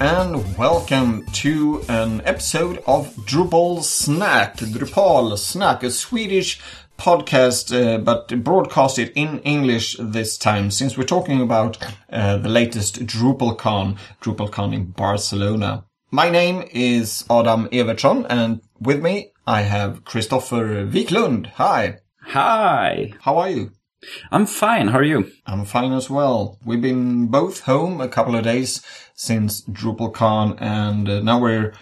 and welcome to an episode of Drupal Snack. Drupal Snack, a Swedish podcast, uh, but broadcasted in English this time, since we're talking about uh, the latest DrupalCon, DrupalCon in Barcelona. My name is Adam Evertsson, and with me I have Christopher Wiklund. Hi. Hi. How are you? I'm fine. How are you? I'm fine as well. We've been both home a couple of days since DrupalCon, and uh, now we're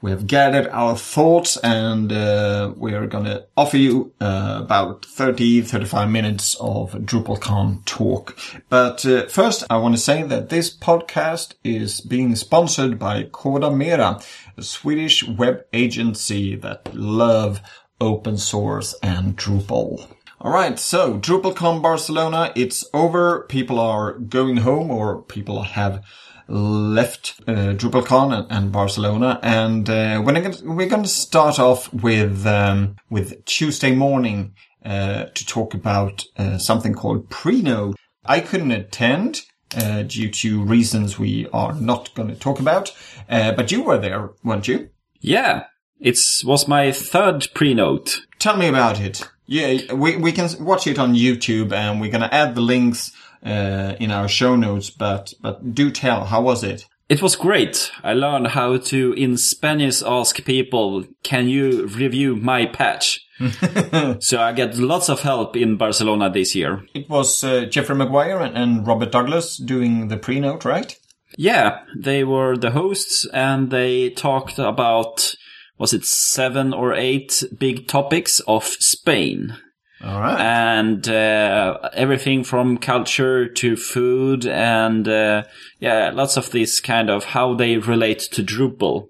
we have gathered our thoughts, and uh, we're going to offer you uh, about 30, 35 minutes of DrupalCon talk. But uh, first, I want to say that this podcast is being sponsored by Kodamera, a Swedish web agency that love open source and Drupal. All right, so DrupalCon Barcelona, it's over. People are going home or people have left uh, DrupalCon and, Barcelona, and uh, we're gonna, we're going to start off with um, with Tuesday morning uh, to talk about uh, something called Prenote. I couldn't attend. Uh, due to reasons we are not going to talk about, uh, but you were there, weren't you? Yeah, it was my third Prenote. Tell me about it. Yeah, we, we can watch it on YouTube and we're going to add the links uh, in our show notes, but, but do tell, how was it? It was great. I learned how to, in Spanish, ask people, can you review my patch? so I get lots of help in Barcelona this year. It was uh, Jeffrey McGuire and, and Robert Douglas doing the pre-note, right? Yeah, they were the hosts and they talked about was it seven or eight big topics of Spain. All right. And uh, everything from culture to food and uh, yeah, lots of this kind of how they relate to Drupal.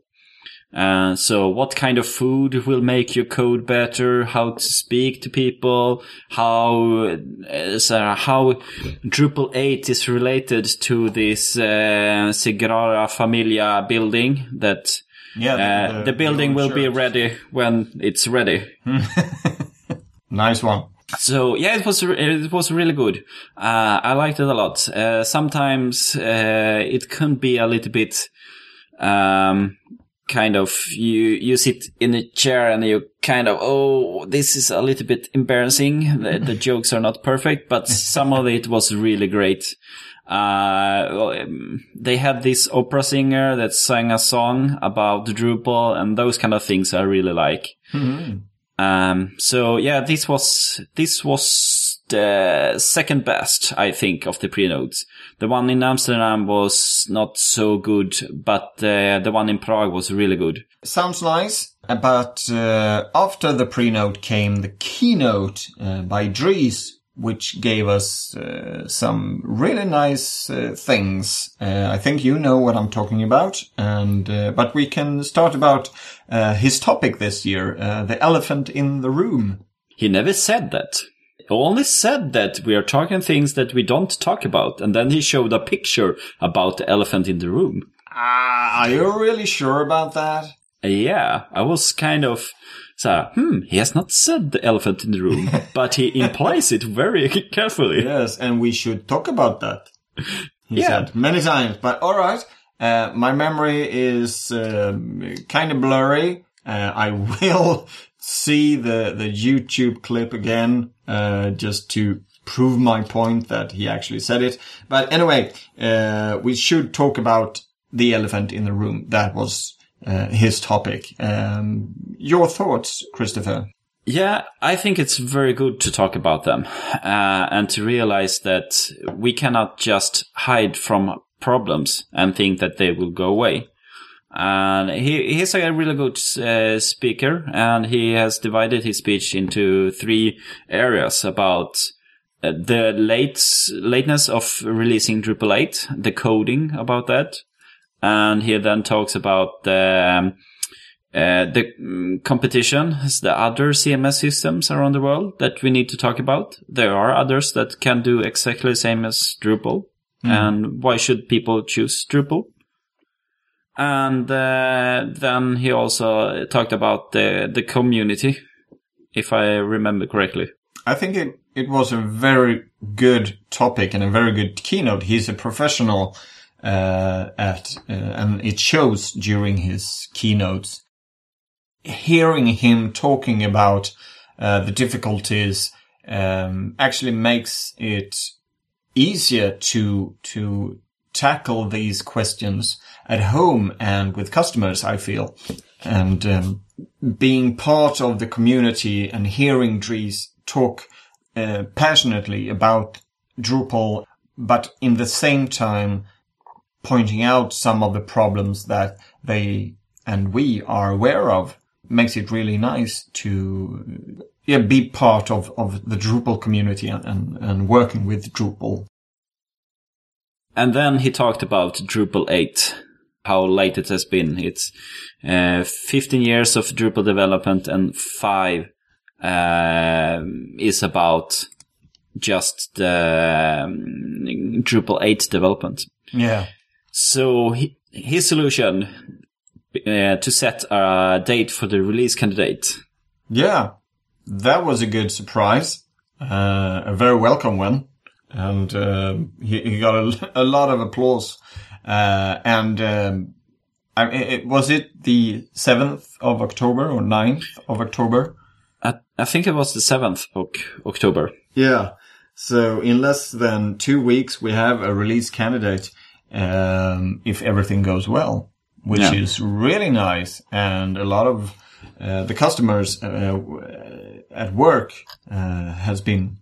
Uh, so what kind of food will make your code better? How to speak to people? How uh, how Drupal 8 is related to this uh, Sagrada Familia building that yeah, uh, the, the, building will be ready when it's ready. nice one. So yeah, it was it was really good. Uh, I liked it a lot. Uh, sometimes uh, it can be a little bit um, kind of you you sit in a chair and you kind of oh this is a little bit embarrassing. the, the jokes are not perfect, but some of it was really great. Uh, um, they had this opera singer that sang a song about Drupal and those kind of things I really like. Mm-hmm. Um, so yeah, this was, this was the second best, I think, of the pre-notes. The one in Amsterdam was not so good, but uh, the one in Prague was really good. Sounds nice. But uh, after the pre-note came the keynote uh, by Dries, which gave us uh, some really nice uh, things. Uh, I think you know what I'm talking about, and uh, but we can start about uh, his topic this year: uh, the elephant in the room. He never said that. He only said that we are talking things that we don't talk about, and then he showed a picture about the elephant in the room. Ah, are you really sure about that? Yeah, I was kind of so, hmm, he has not said the elephant in the room, but he implies it very carefully. Yes, and we should talk about that. He Yeah. said many times, but all right. Uh, my memory is um kind of blurry. Uh, I will see the the YouTube clip again, uh, just to prove my point that he actually said it. But anyway, uh, we should talk about the elephant in the room. That was uh, his topic. Um, your thoughts, Christopher? Yeah, I think it's very good to talk about them uh, and to realize that we cannot just hide from problems and think that they will go away. And he, he's a really good uh, speaker and he has divided his speech into three areas about uh, the late, lateness of releasing Drupal 8, the coding about that. And he then talks about the, um, uh, the mm, competition, the other CMS systems around the world that we need to talk about. There are others that can do exactly the same as Drupal. And why should people choose Drupal? And uh, then he also talked about the the community, if I remember correctly. I think it, it was a very good topic and a very good keynote. He's a professional uh, at, uh, and it shows during his keynotes. Hearing him talking about uh, the difficulties um, actually makes it easier to to tackle these questions at home and with customers. I feel, and um, being part of the community and hearing Dries talk uh, passionately about Drupal, but in the same time pointing out some of the problems that they and we are aware of makes it really nice to yeah, be part of, of the Drupal community and, and, working with Drupal. And then he talked about Drupal 8, how late it has been. It's uh, 15 years of Drupal development and five uh, is about just the um, Drupal 8 development. Yeah. So he, his solution uh, to set a date for the release candidate. Yeah, that was a good surprise. Uh, a very welcome one. And uh, he, he, got a, a, lot of applause. Uh, and um, I, it, was it the 7th of October or 9th of October? I, I think it was the 7th of October. Yeah. So in less than two weeks, we have a release candidate um, if everything goes well, which yeah. is really nice. And a lot of uh, the customers uh, at work uh, has been,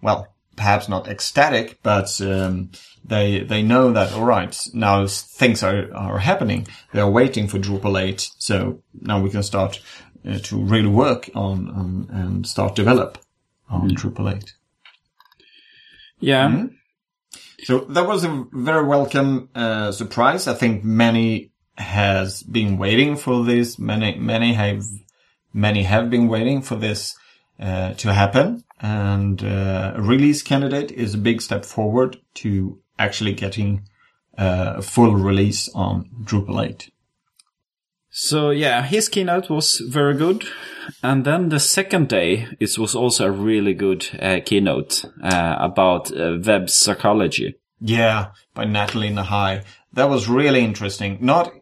well, perhaps not ecstatic, but um, they they know that all right now things are are happening. They are waiting for Drupal 8, so now we can start uh, to really work on, on, and start develop on mm. Drupal 8. Yeah. Mm-hmm. So that was a very welcome uh, surprise. I think many has been waiting for this. Many many have many have been waiting for this uh, to happen. And uh, a release candidate is a big step forward to actually getting uh, a full release on Drupal 8. So yeah, his keynote was very good. And then the second day, it was also a really good uh, keynote uh, about uh, web psychology. Yeah, by Nathalie Nahai. That was really interesting. Not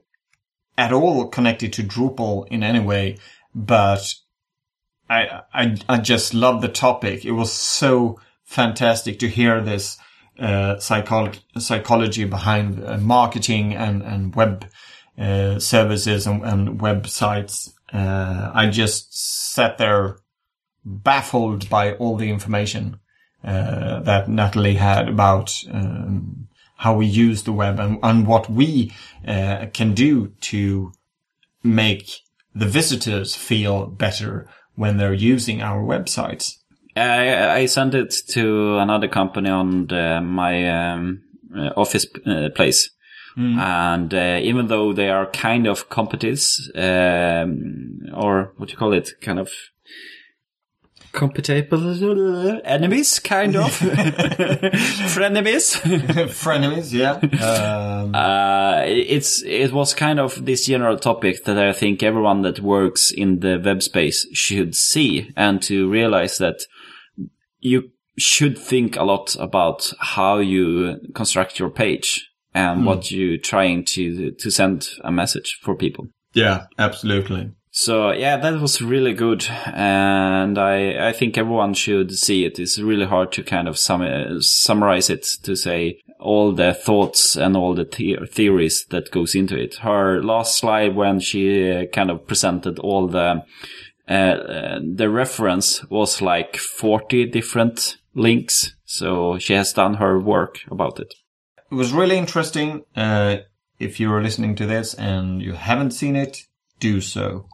at all connected to Drupal in any way, but I, I, I just love the topic. It was so fantastic to hear this uh, psycholo- psychology behind uh, marketing and, and web uh, services and, and websites. Uh, I just sat there baffled by all the information uh, that Nathalie had about um, how we use the web and, and what we uh, can do to make the visitors feel better when they're using our websites. I, I sent it to another company on the, my um, office place Mm. And uh, even though they are kind of competitors, um, or what do you call it, kind of compatible enemies, kind of frenemies. frenemies, yeah. Um. Uh, it's it was kind of this general topic that I think everyone that works in the web space should see, and to realize that you should think a lot about how you construct your page and mm. what you're trying to to send a message for people. Yeah, absolutely. So yeah, that was really good, and I I think everyone should see it. It's really hard to kind of sum, summarize it to say all the thoughts and all the the- theories that goes into it. Her last slide when she uh, kind of presented all the uh, uh, the reference was like forty different links. So she has done her work about it it was really interesting. Uh, if you're listening to this and you haven't seen it, do so.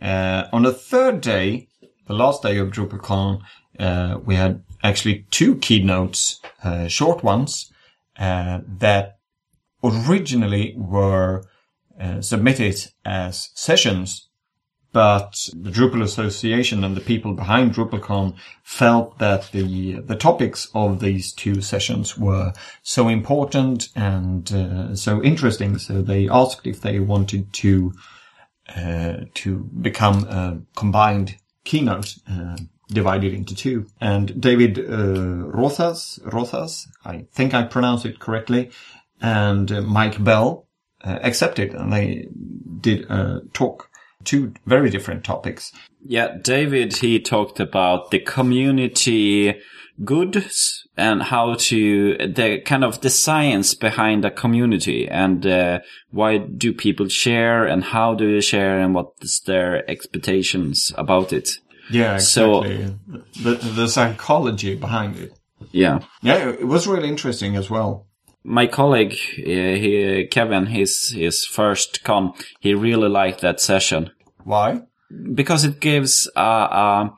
Uh, on the third day, the last day of DrupalCon, uh, we had actually two keynotes, uh, short ones, uh, that originally were uh, submitted as sessions but the Drupal Association and the people behind DrupalCon felt that the the topics of these two sessions were so important and uh, so interesting, so they asked if they wanted to uh, to become a combined keynote. Uh, divided into two. And David uh, Rozas, Rozas, I think I pronounced it correctly, and Mike Bell uh, accepted, and they did a talk. Two very different topics. Yeah, David, he talked about the community goods and how to, the kind of the science behind a community and uh, why do people share and how do they share and what is their expectations about it. Yeah, So- the, the psychology behind it. Yeah. Yeah, it was really interesting as well. My colleague, uh, he, Kevin, his his first con, he really liked that session Why? because it gives a a,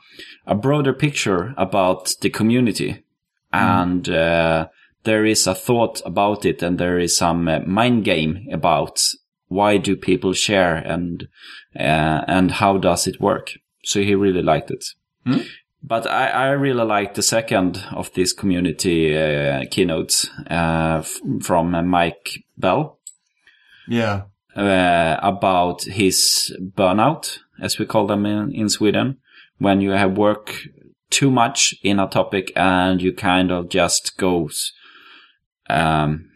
a broader picture about the community, and uh, there is a thought about it, and there is some uh, mind game about why do people share and uh, and how does it work. So he really liked it. But I, I really like the second of these community uh, keynotes uh, from Mike Bell Yeah. uh, about his burnout, as we call them in, in Sweden, when you have work too much in a topic and you kind of just goes, um,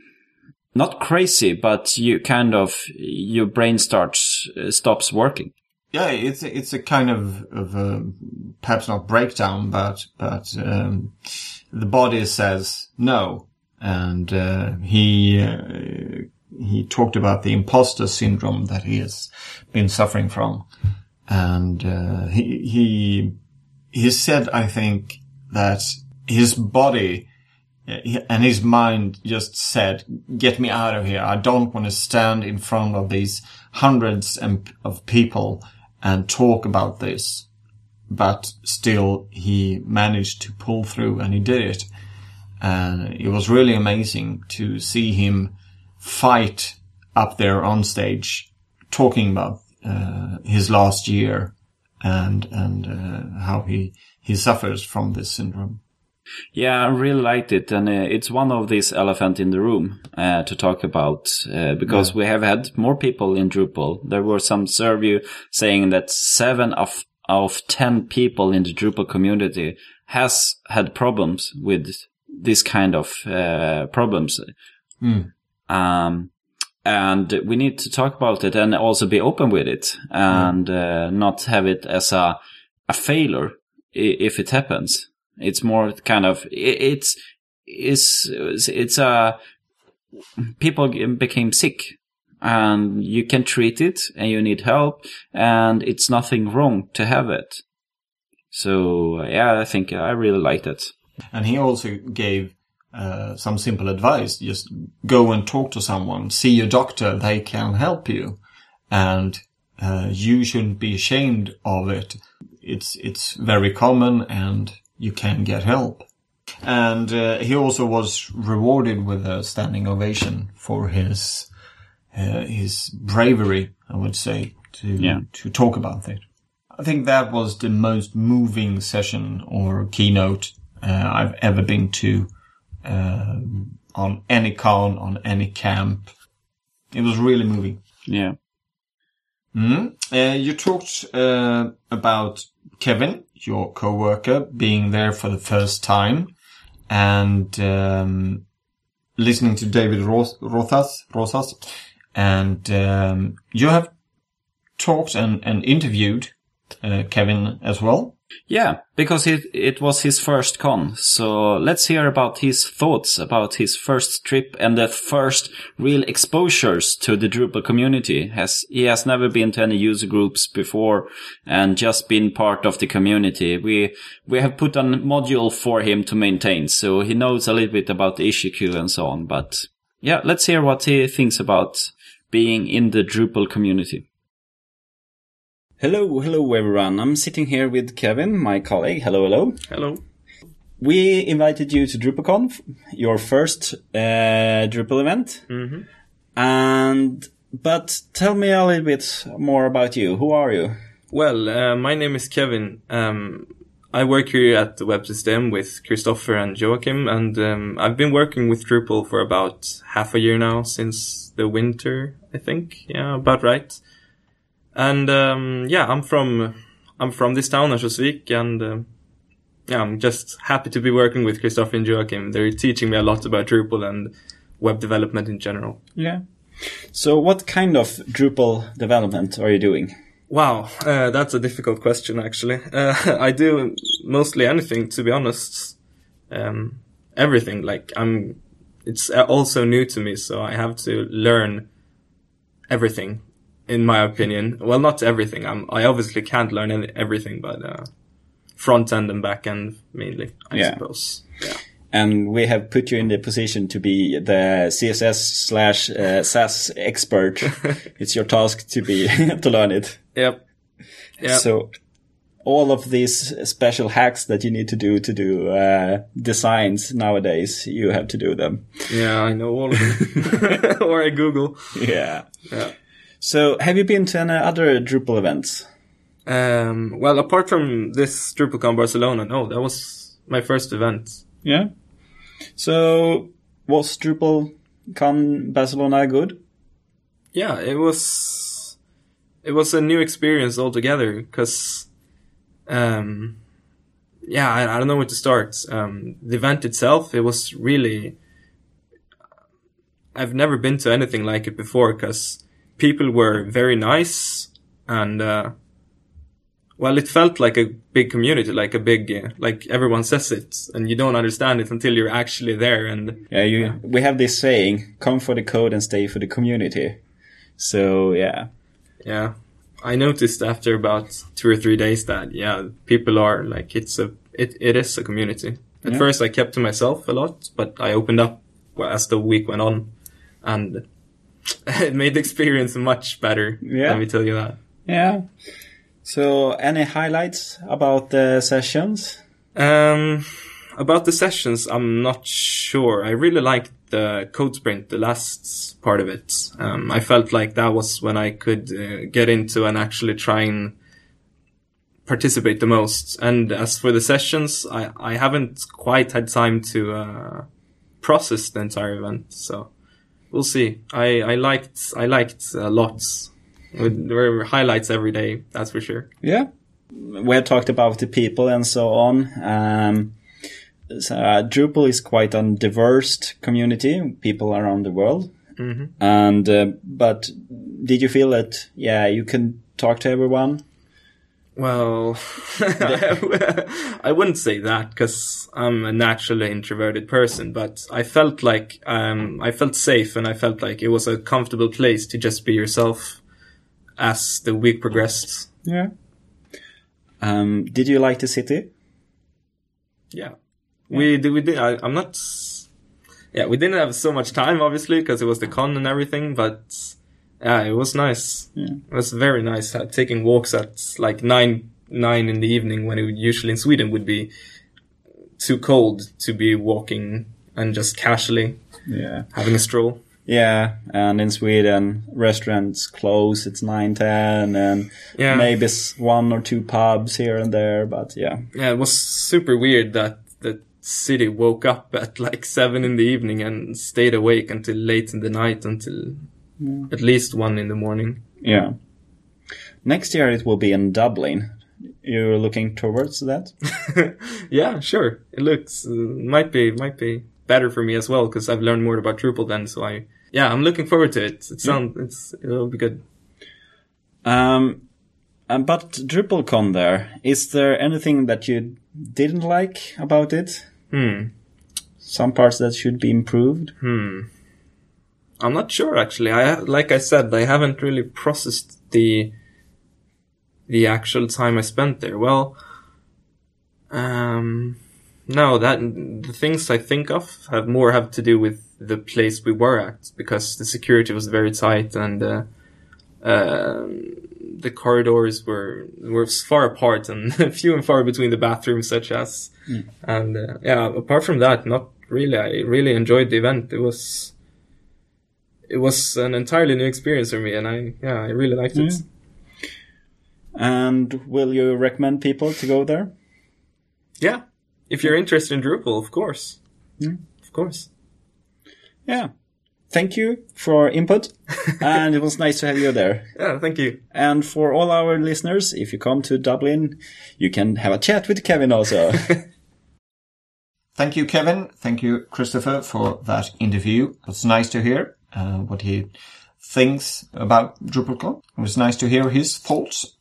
not crazy, but you kind of your brain starts uh, stops working. Yeah, it's it's a kind of of a, perhaps not breakdown, but but um, the body says no, and uh, he uh, he talked about the imposter syndrome that he has been suffering from, and uh, he he he said, I think that his body uh, and his mind just said, "Get me out of here! I don't want to stand in front of these hundreds of people and talk about this." But still, he managed to pull through, and he did it. And it was really amazing to see him fight up there on stage, talking about uh, his last year and and uh, how he he suffers from this syndrome. Yeah, I really liked it, and uh, it's one of these elephant in the room uh, to talk about uh, because we have had more people in Drupal. There were some survey saying that seven of of ten people in the Drupal community has had problems with this kind of uh, problems. Um, and we need to talk about it and also be open with it and uh, not have it as a a failure if it happens. It's more kind of i- it's it's it's a people became sick and you can treat it and you need help and it's nothing wrong to have it. So yeah, I think I really liked it. And he also gave uh, some simple advice: just go and talk to someone, see your doctor; they can help you, and uh, you shouldn't be ashamed of it. It's it's very common, and you can get help. And uh, he also was rewarded with a standing ovation for his uh, his bravery, I would say, to Yeah. to talk about it. I think that was the most moving session or keynote uh, I've ever been to uh, on any con, on any camp. It was really moving. Yeah. Mm. Uh, you talked uh, about Kevin, your coworker, being there for the first time, and um, listening to David Rozas, Rozas, and um, you have talked and, and interviewed uh, Kevin as well. Yeah, because it it was his first con. So let's hear about his thoughts about his first trip and the first real exposures to the Drupal community. Has he has never been to any user groups before and just been part of the community. We we have put a module for him to maintain, so he knows a little bit about the issue queue and so on. But yeah, let's hear what he thinks about being in the Drupal community. Hello, hello everyone. I'm sitting here with Kevin, my colleague. Hello, hello. Hello. We invited you to DrupalConf, your first uh, Drupal event. Mm-hmm. And but tell me a little bit more about you. Who are you? Well, uh, my name is Kevin. Um, I work here at the Web System with Christopher and Joachim, and um, I've been working with Drupal for about half a year now, since the winter, I think. Yeah, about right. And um, yeah, I'm from I'm from this town, Örnsköldsvik, and um yeah, I'm just happy to be working with Christopher and Joachim. They're teaching me a lot about Drupal, and web development in general. Yeah. So, what kind of Drupal development are you doing? Wow, uh, that's a difficult question. Actually, uh, I do mostly anything. To be honest, um, everything. Like I'm, it's also new to me, so I have to learn everything. In my opinion, well, not everything. I'm, I obviously can't learn everything, but uh, front end and back end mainly. I Yeah. suppose. Yeah. And we have put you in the position to be the CSS slash uh, Sass expert. it's your task to be to learn it. Yep. Yeah. So all of these special hacks that you need to do to do uh, designs nowadays, you have to do them. yeah, I know all of them. or I Google. Yeah. Yeah. So have you been to any other Drupal events? Um, well, apart from this DrupalCon Barcelona, no, that was my first event. Yeah. So was DrupalCon Barcelona good? Yeah, it was it was a new experience altogether because, um, yeah, I, I don't know where to start. Um, the event itself, it was really. I've never been to anything like it before because people were very nice and. Uh, well, it felt like a big community, like a big, uh, like everyone says it, and you don't understand it until you're actually there. And Yeah, you. We have this saying: "Come for the code and stay for the community." So yeah, yeah, I noticed after about two or three days that yeah, people are like it's a it, it is a community. At Yeah. first, I kept to myself a lot, but I opened up as the week went on, and it made the experience much better. Yeah. let me tell you that. yeah. So any highlights about the sessions? Um, about the sessions, I'm not sure. I really liked the code sprint, the last part of it. Um, I felt like that was when I could uh, get into and actually try and participate the most. And as for the sessions, I, I haven't quite had time to uh, process the entire event, so we'll see. I, I liked I liked a lot. There were highlights every day, that's for sure. Yeah, we had talked about the people and so on. Um, so, uh, Drupal is quite a diverse community, people around the world. Mhm. And uh, but did you feel that yeah you can talk to everyone? Well, I wouldn't say that because I'm a naturally introverted person, but I felt like um, I felt safe and I felt like it was a comfortable place to just be yourself as the week progressed. Yeah. Um, did you like the city? Yeah, we did. We did. I, I'm not. Yeah, we didn't have so much time, obviously, because it was the con and everything. But yeah, it was nice. Yeah. It was very nice uh, taking walks at like nine nine in the evening when it would usually in Sweden would be too cold to be walking and just casually Yeah. having a stroll. Yeah, and in Sweden, restaurants close. It's nine ten, and Yeah. maybe one or two pubs here and there. But yeah, Yeah, it was super weird that the city woke up at like seven in the evening and stayed awake until late in the night until at least one in the morning. yeah. Next year it will be in Dublin. You're looking towards that? yeah, sure. It looks uh, might be might be better for me as well because I've learned more about Drupal then. So I yeah, I'm looking forward to it. It sounds it's it'll be good. Um, um, but DrupalCon there, is there anything that you didn't like about it? Hmm. Some parts that should be improved? Hmm. I'm not sure actually. I like I said, I haven't really processed the the actual time I spent there. Well, um, no, that the things I think of have more have to do with the place we were at because the security was very tight and uh, um the corridors were were far apart and few and far between the bathrooms, such as. And uh, yeah, apart from that, not really. I really enjoyed the event. It was it was an entirely new experience for me, and I yeah, I really liked it. And will you recommend people to go there? Yeah, if you're interested in Drupal, of course, hmm. of course. Yeah. Thank you for input. and it was nice to have you there. Yeah, thank you. And for all our listeners, if you come to Dublin, you can have a chat with Kevin also. thank you, Kevin. Thank you, Christopher, for that interview. It's nice to hear uh, what he thinks about DrupalCon. It was nice to hear his thoughts.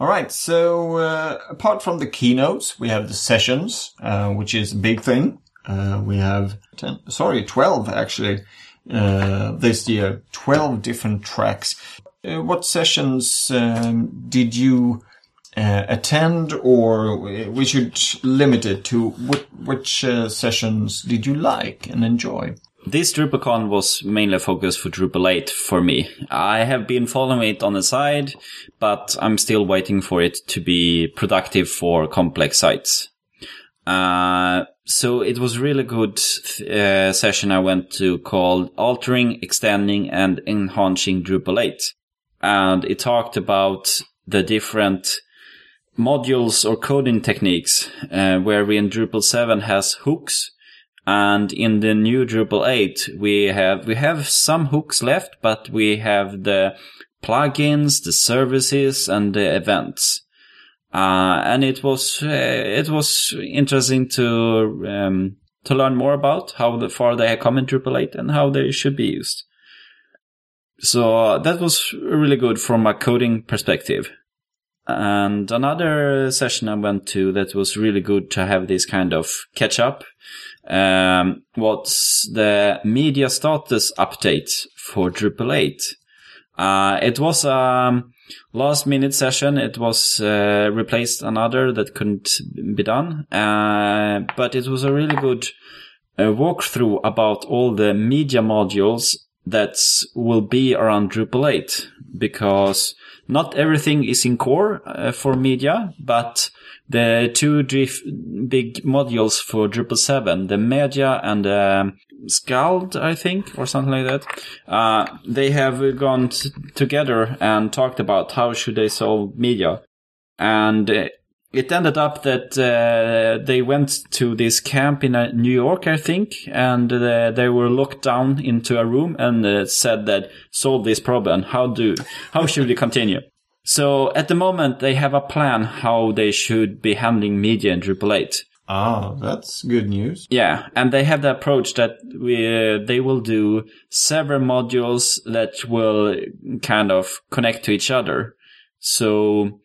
All right. So uh, apart from the keynotes, we have the sessions, uh, which is a big thing. Uh, we have 10, sorry, 12 actually, uh, this year, 12 different tracks. Uh, what sessions um, did you uh, attend, or we should limit it to which, which sessions did you like and enjoy? This DrupalCon was mainly focused for Drupal 8 for me. I have been following it on the side, but I'm still waiting for it to be productive for complex sites. Uh, so it was really good uh, session I went to called Altering, Extending and Enhancing Drupal 8. And it talked about the different modules or coding techniques, uh, where we in Drupal 7 has hooks. And in the new Drupal 8, we have, we have some hooks left, but we have the plugins, the services and the events. Uh, and it was, uh, it was interesting to, um, to learn more about how the, far they have come in Drupal 8 and how they should be used. So that was really good from a coding perspective. And another session I went to that was really good to have this kind of catch up um, was the media status update for Drupal 8. Uh, it was a last minute session. It was uh, replaced another that couldn't be done. Uh, but it was a really good uh, walkthrough about all the media modules that will be around Drupal 8 because not everything is in core uh, for media, but the two big modules for Drupal 7, the media and the Scald, I think, or something like that, uh, they have gone together and talked about how should they solve media. And uh, it ended up that uh, they went to this camp in uh, New York, I think, and uh, they were locked down into a room and uh, said that solve this problem. How do how should we continue? So at the moment, they have a plan how they should be handling media in Drupal 8. Ah, that's good news. Yeah, and they have the approach that we uh, they will do several modules that will kind of connect to each other. So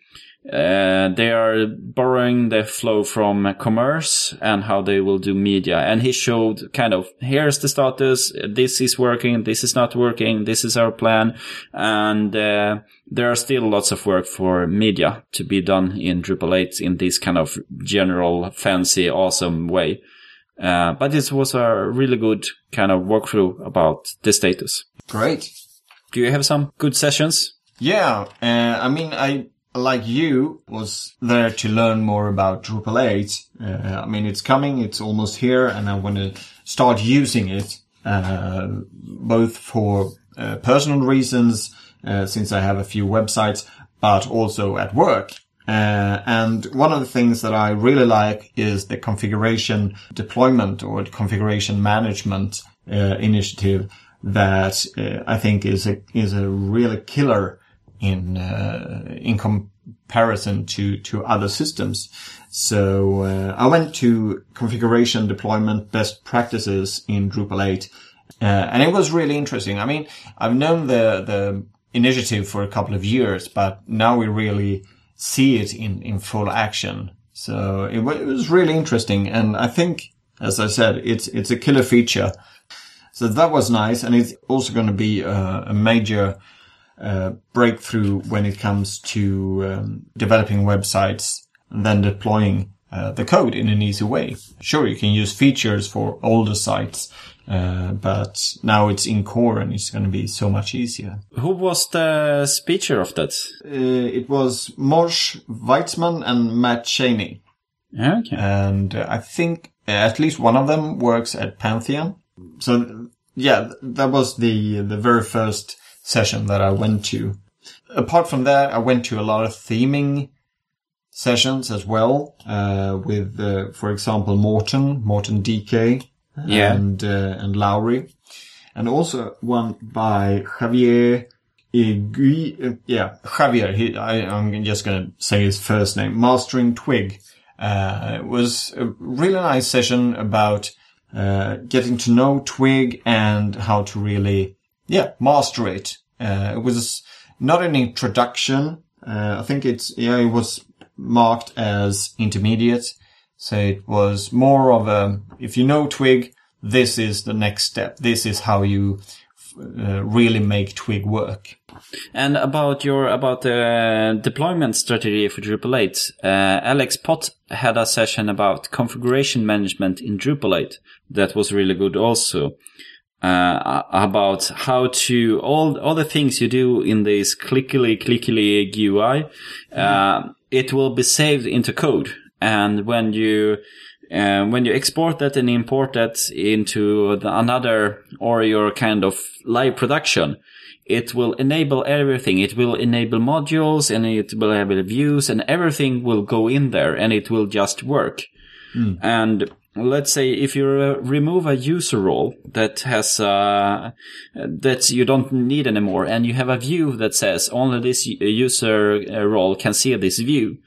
uh, they are borrowing the flow from commerce and how they will do media. And he showed kind of, here's the status. This is working. This is not working. This is our plan. And, uh, there are still lots of work for media to be done in Drupal 8 in this kind of general, fancy, awesome way. Uh, but this was a really good kind of walkthrough about the status. Great. Do you have some good sessions? Yeah, uh, I mean, I like you was there to learn more about Drupal 8. Uh, I mean, it's coming, it's almost here, and I want to start using it uh, both for uh, personal reasons, uh, since I have a few websites, but also at work. Uh, and one of the things that I really like is the configuration deployment or configuration management uh, initiative that I think is a is a really killer in uh, in comparison to to other systems. So uh, I went to configuration deployment best practices in Drupal 8, uh, and it was really interesting. I mean, I've known the the initiative for a couple of years, but now we really see it in in full action. So it, it was really interesting, and I think, as I said, it's it's a killer feature. So that was nice, and it's also going to be a, a major uh, breakthrough when it comes to um, developing websites and then deploying uh, the code in an easy way. Sure, you can use features for older sites, uh, but now it's in core and it's going to be so much easier. Who was the speaker of that? Uh, it was Moshe Weitzman and Matt Cheney. Okay. And uh, I think at least one of them works at Pantheon. So yeah, that was the, the very first session that I went to. Apart from that, I went to a lot of theming sessions as well, uh, with, uh, for example, Morten, Morten DK, Yeah. and, uh, and Lowry. And also one by Javier Igui, uh, yeah, Javier, he, I, I'm just gonna say his first name, Mastering Twig. Uh, it was a really nice session about uh, getting to know Twig and how to really, yeah, master it. Uh, it was not an introduction. Uh, I think it's, yeah, it was marked as intermediate. So it was more of a, if you know Twig, this is the next step. This is how you uh, really make Twig work. And about your about the deployment strategy for Drupal 8, uh, Alex Pott had a session about configuration management in Drupal 8 that was really good also. Uh, about how to all all the things you do in this clickily clickily GUI, uh, it will be saved into code, and when you uh, when you export that and import that into the, another or your kind of live production, it will enable everything. It will enable modules and it will enable views and everything will go in there and it will just work. Mm. And let's say if you remove a user role that has uh, that you don't need anymore and you have a view that says only this user uh, role can see this view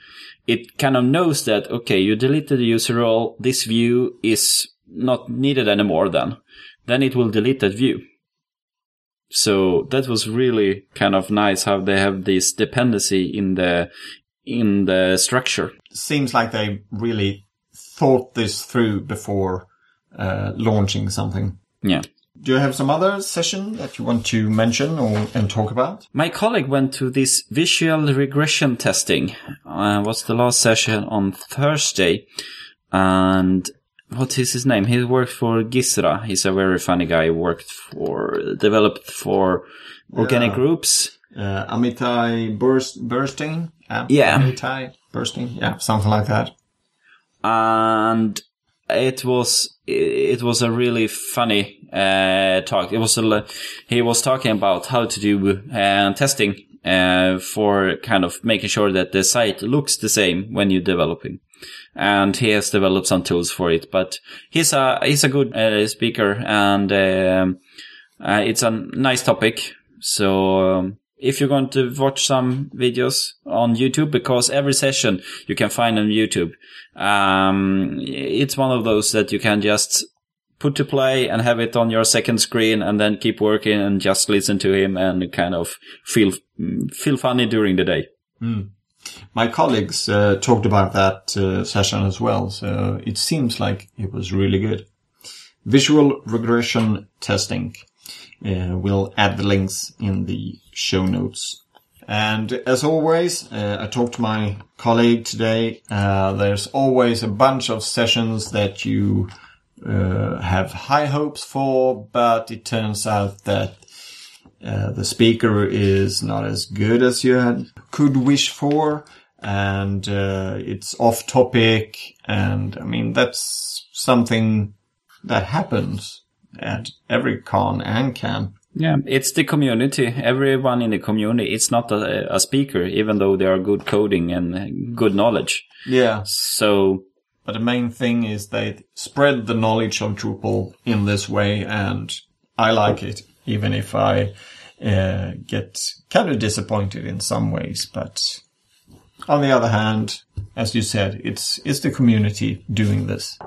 it kind of knows that okay you deleted the user role this view is not needed anymore then. Then it will delete that view. So that was really kind of nice how they have this dependency in the in the structure. Seems like they really thought this through before uh, launching something. yeah Do you have some other session that you want to mention or and talk about? My colleague went to this visual regression testing. Uh, was the last session on Thursday, and what is his name? He worked for Gizra. He's a very funny guy. Worked for developed for organic Yeah. groups. Uh, Amitai Burst, Bursting? Yeah. Amitai Bursting? Yeah, something like that. And it was it was a really funny uh, talk. It was a, he was talking about how to do uh, testing uh, for kind of making sure that the site looks the same when you're developing. And he has developed some tools for it, but he's a he's a good uh, speaker, and um, uh, it's a nice topic. So um, if you're going to watch some videos on YouTube, because every session you can find on YouTube, um, it's one of those that you can just put to play and have it on your second screen and then keep working and just listen to him and kind of feel feel funny during the day. My colleagues uh, talked about that uh, session as well, so it seems like it was really good. Visual regression testing. Uh, we'll add the links in the show notes. And as always, uh, I talked to my colleague today. Uh, there's always a bunch of sessions that you uh, have high hopes for, but it turns out that uh, the speaker is not as good as you had, could wish for, and uh, it's off topic. And I mean, that's something that happens at every con and camp. Yeah, it's the community. Everyone in the community, it's not a, a speaker, even though they are good coding and good knowledge. Yeah. So But the main thing is they spread the knowledge of Drupal in this way, and I like it, even if I uh, get kind of disappointed in some ways. But on the other hand, as you said, it's it's the community doing this.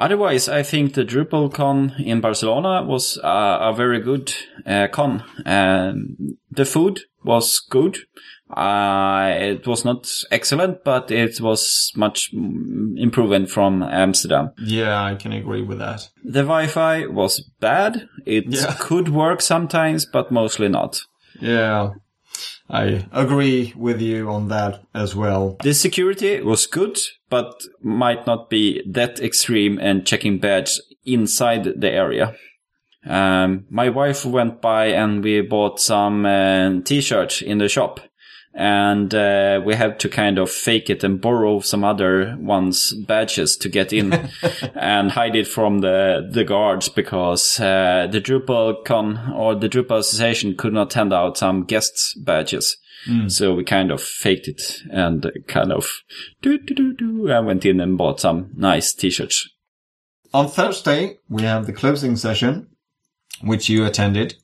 Otherwise, I think the DrupalCon in Barcelona was uh, a very good uh, con. Um, the food was good. Uh, it was not excellent, but it was much improvement from Amsterdam. Yeah, I can agree with that. The Wi-Fi was bad. It Yeah. could work sometimes, but mostly not. Yeah, I agree with you on that as well. The security was good, but might not be that extreme and checking badge inside the area. Um, my wife went by and we bought some uh, t-shirts in the shop. And uh, we had to kind of fake it and borrow some other ones' badges to get in and hide it from the, the guards because uh, the DrupalCon or the Drupal Association could not hand out some guests badges. So we kind of faked it and kind of do do do do. I went in and bought some nice t-shirts. On Thursday, we have the closing session, which you attended,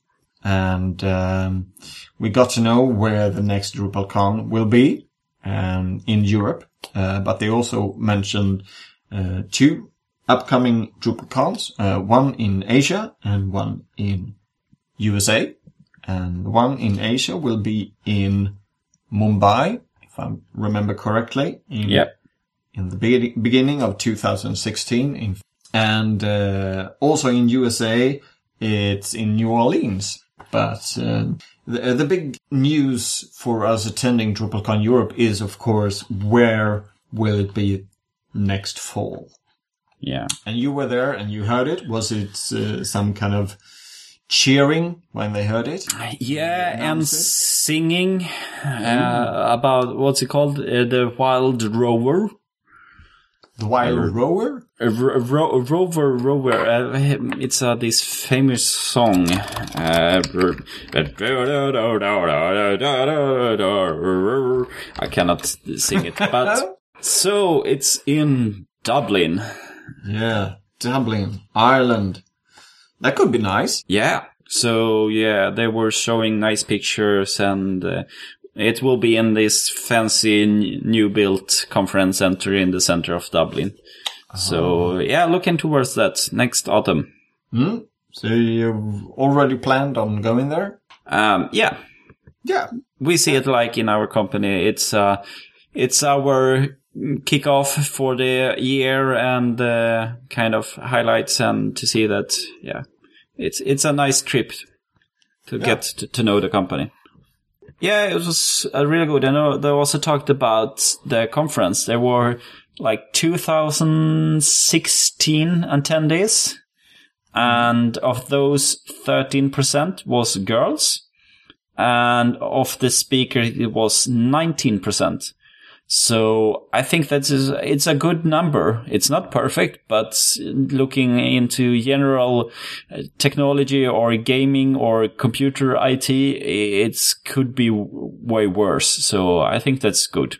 and um, we got to know where the next DrupalCon will be um, in Europe. uh, but they also mentioned uh, two upcoming DrupalCons, uh, one in Asia and one in USA. And the one in Asia will be in Mumbai, if I remember correctly. In, Yep. In the be- beginning of 2016. In, and uh, also in USA, it's in New Orleans. But uh, the, the big news for us attending DrupalCon Europe is, of course, where will it be next fall? Yeah. And you were there and you heard it. Was it uh, some kind of cheering when they heard it? Yeah, and it? singing uh, about what's it called? Uh, the Wild Rover. The Wild Rower? Uh, ro- ro- rover, rover. Uh, it's uh, this famous song. Uh, I cannot sing it, but so it's in Dublin. Yeah. Dublin, Ireland. That could be nice. Yeah. So yeah, they were showing nice pictures and uh, it will be in this fancy new built conference center in the center of Dublin. So yeah, looking towards that next autumn. Hmm? So you've already planned on going there? Um, yeah, Yeah. we see it like in our company. It's uh, it's our kickoff for the year and uh, kind of highlights and to see that yeah, it's it's a nice trip to get to, to know the company. Yeah, it was really good. I know they also talked about the conference. There were like 2016 attendees, and of those, 13% was girls, and of the speaker, it was 19%. So I think that is it's a good number. It's not perfect, but looking into general uh, technology or gaming or computer IT, it could be way worse. So I think that's good.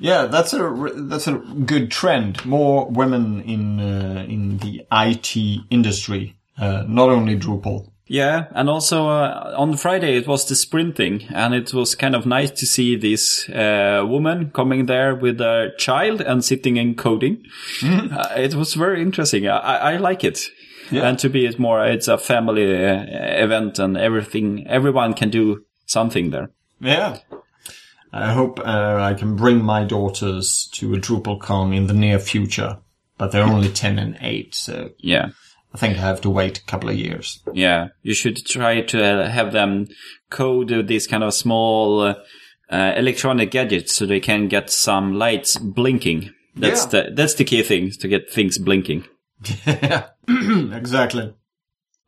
Yeah, that's a that's a good trend. More women in uh, in the IT industry, uh, not only Drupal. Yeah, and also uh, on Friday it was the sprinting, and it was kind of nice to see this uh, woman coming there with a child and sitting and coding. Uh, it was very interesting. I, I like it. Yeah. And to be it more, it's a family uh, event, and everything, everyone can do something there. Yeah. I hope uh, I can bring my daughters to a DrupalCon in the near future, but they're only ten and eight, so Yeah. I think I have to wait a couple of years. Yeah, you should try to uh, have them code these kind of small uh, uh, electronic gadgets so they can get some lights blinking. That's Yeah. the that's the key thing to get things blinking. yeah, exactly.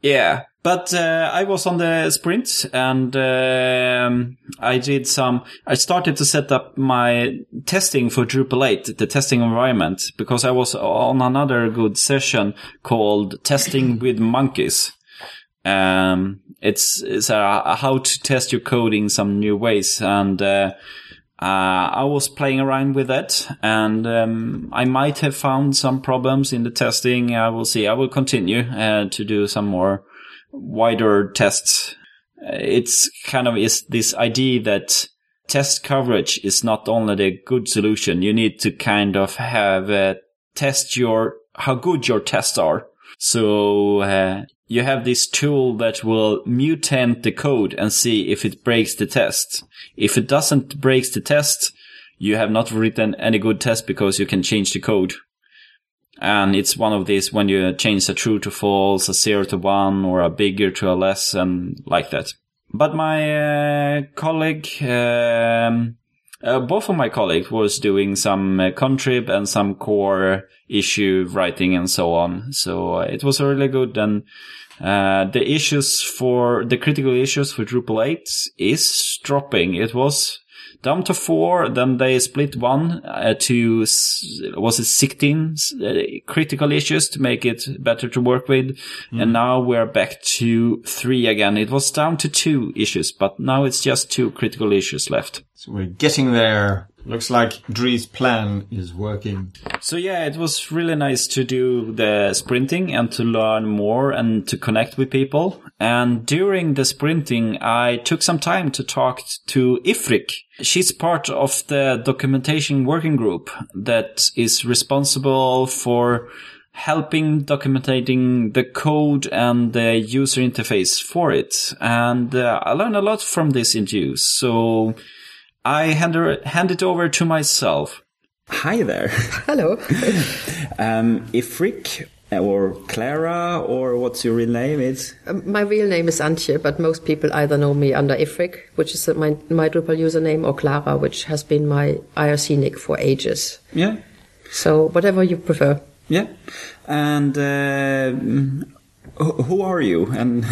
Yeah, but uh, I was on the sprint and um, I did some. I started to set up my testing for Drupal 8, the testing environment, because I was on another good session called Testing with Monkeys. Um, it's it's a, how to test your code in some new ways, and uh, I was playing around with that, and um, I might have found some problems in the testing. I will see. I will continue uh, to do some more wider tests. Uh, It's kind of is this idea that test coverage is not only the good solution. You need to kind of have uh, test your how good your tests are. So uh, you have this tool that will mutate the code and see if it breaks the test. If it doesn't break the test, you have not written any good test because you can change the code. And it's one of these when you change a true to false, a zero to one, or a bigger to a less, and like that. But my uh, colleague, um, uh, both of my colleagues was doing some uh, contrib and some core issue writing and so on. So uh, it was really good. And uh, the issues for the critical issues for Drupal 8 is dropping. It was down to four. Then they split one uh, to was it 16 uh, critical issues to make it better to work with. And now we're back to three again. It was down to two issues, but now it's just two critical issues left. So we're getting there Looks like Dries' plan is working. So yeah, it was really nice to do the sprinting and to learn more and to connect with people. And during the sprinting, I took some time to talk to Ifrik. She's part of the documentation working group that is responsible for helping documenting the code and the user interface for it. And uh, I learned a lot from this interview. So I hand, her, hand it over to myself. Hi there. Hello. um, Ifrik or Clara or what's your real name? It's Um, my real name is Antje, but most people either know me under Ifrik, which is my, my Drupal username, or Clara, which has been my IRC nick for ages. yeah, So whatever you prefer. yeah. And uh, who who are you? And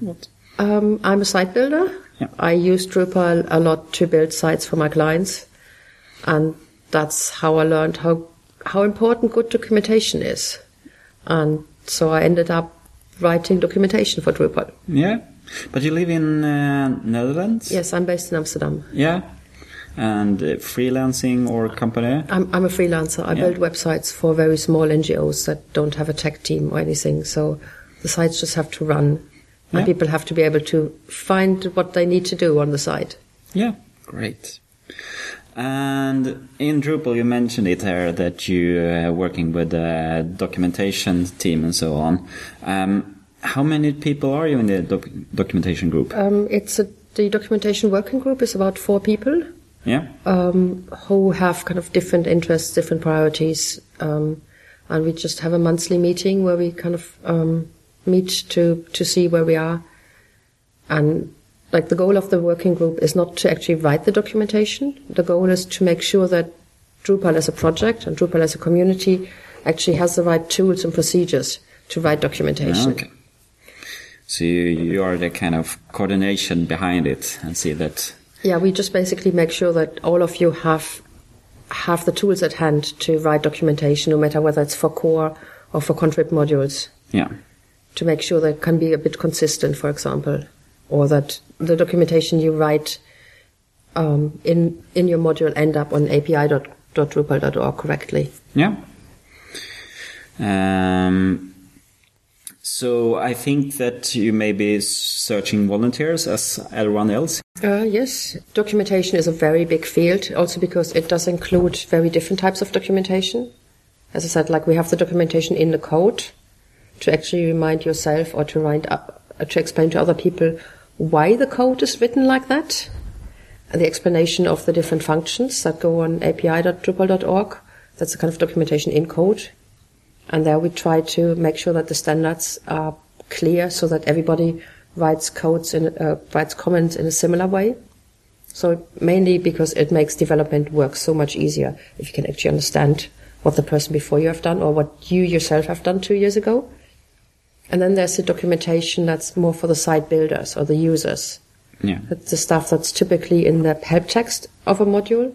what? Um, I'm a site builder. Yeah. I use Drupal a lot to build sites for my clients, and that's how I learned how how important good documentation is. And so I ended up writing documentation for Drupal. Yeah, but you live in uh, Netherlands. Yes, I'm based in Amsterdam. Yeah, and uh, freelancing or company. I'm, I'm a freelancer. I Yeah. build websites for very small NGOs that don't have a tech team or anything. So the sites just have to run, and people have to be able to find what they need to do on the site. Yeah, great. And in Drupal, you mentioned it there that you are working with the documentation team and so on. Um, how many people are you in the doc- documentation group? Um, it's a, the documentation working group is about four people Yeah, um, who have kind of different interests, different priorities, um, and we just have a monthly meeting where we kind of um, meet to to see where we are. And like the goal of the working group is not to actually write the documentation. The goal is to make sure that Drupal as a project and Drupal as a community actually has the right tools and procedures to write documentation. okay. So you, you are the kind of coordination behind it and see that. Yeah, we just basically make sure that all of you have have the tools at hand to write documentation, no matter whether it's for core or for contrib modules, Yeah, to make sure that it can be a bit consistent, for example, or that the documentation you write um, in in your module end up on api.drupal.org correctly. yeah. Um, so I think that you may be searching volunteers as everyone else. Uh, yes, documentation is a very big field, also because it does include very different types of documentation. As I said, like we have the documentation in the code to actually remind yourself or to remind up, uh, to explain to other people why the code is written like that, the explanation of the different functions that go on api.drupal.org. That's the kind of documentation in code. And there we try to make sure that the standards are clear so that everybody writes codes in, uh, writes comments in a similar way. So mainly because it makes development work so much easier if you can actually understand what the person before you have done or what you yourself have done two years ago. And then there's the documentation that's more for the site builders or the users. Yeah. That's the stuff that's typically in the help text of a module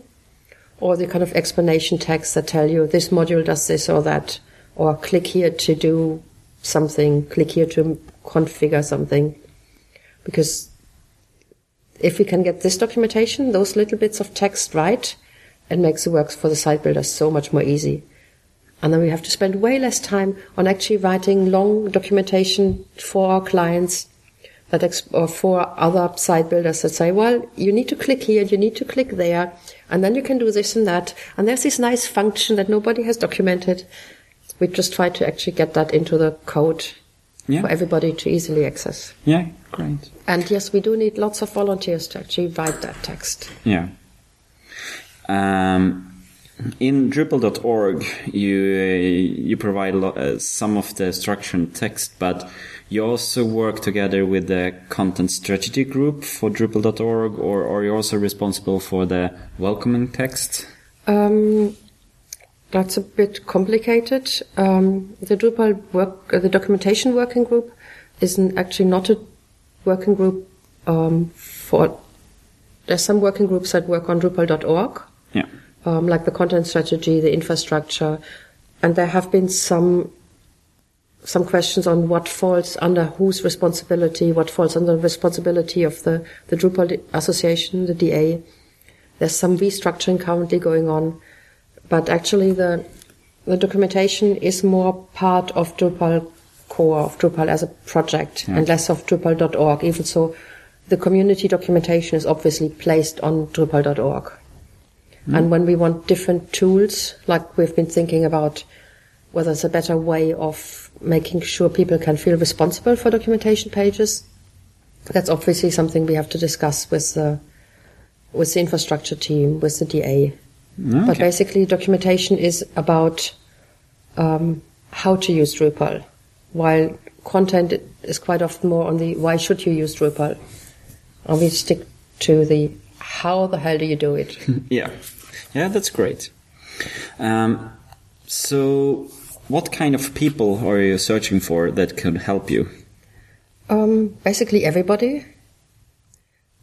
or the kind of explanation text that tell you this module does this or that or click here to do something, click here to configure something. Because if we can get this documentation, those little bits of text right, it makes the work for the site builder so much more easy. And then we have to spend way less time on actually writing long documentation for our clients that ex- or for other site builders that say, well, you need to click here, you need to click there, and then you can do this and that. And there's this nice function that nobody has documented. We just try to actually get that into the code Yeah. for everybody to easily access. Yeah, great. And yes, we do need lots of volunteers to actually write that text. Yeah. Um, in Drupal.org, you uh, you provide a lot, uh, some of the structure and text, but you also work together with the content strategy group for Drupal.org, or, or you're also responsible for the welcoming text. Um, that's a bit complicated. Um, the Drupal work, uh, the documentation working group is actually not a working group um, for. There's some working groups that work on Drupal.org, Yeah. Um, like the content strategy, the infrastructure, and there have been some some questions on what falls under whose responsibility, what falls under the responsibility of the the Drupal Association, the DA, There's some restructuring currently going on, but actually the the documentation is more part of Drupal core of Drupal as a project and less of Drupal.org. Even so, the community documentation is obviously placed on Drupal.org. And when we want different tools, like we've been thinking about whether it's a better way of making sure people can feel responsible for documentation pages, that's obviously something we have to discuss with the with the infrastructure team, with the DA. But basically, documentation is about um, how to use Drupal, while content is quite often more on the why should you use Drupal. And we stick to the how the hell do you do it? Yeah, yeah, that's great. Um, so, what kind of people are you searching for that could help you? Um, basically everybody,